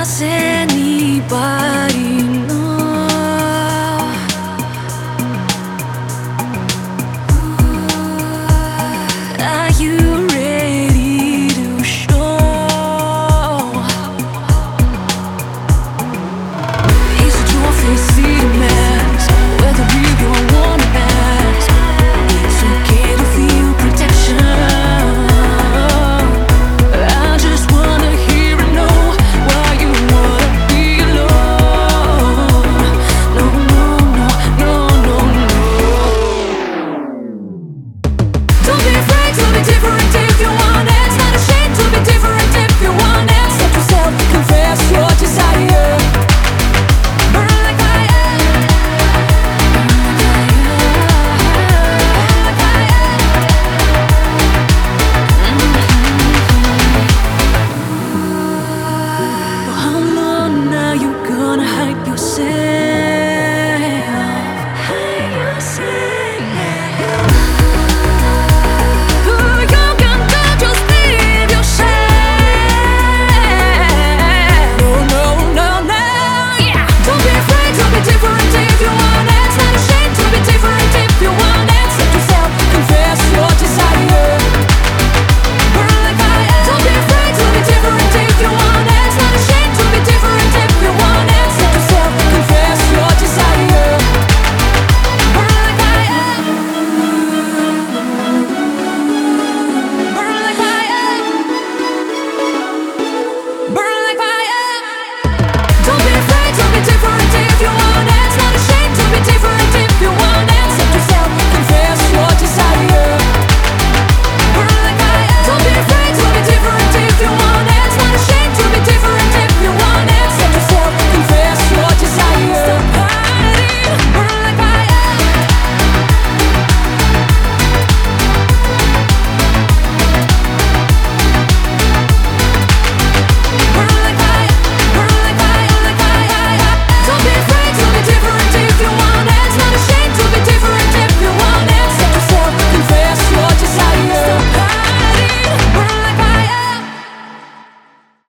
pass anybody makes all the different.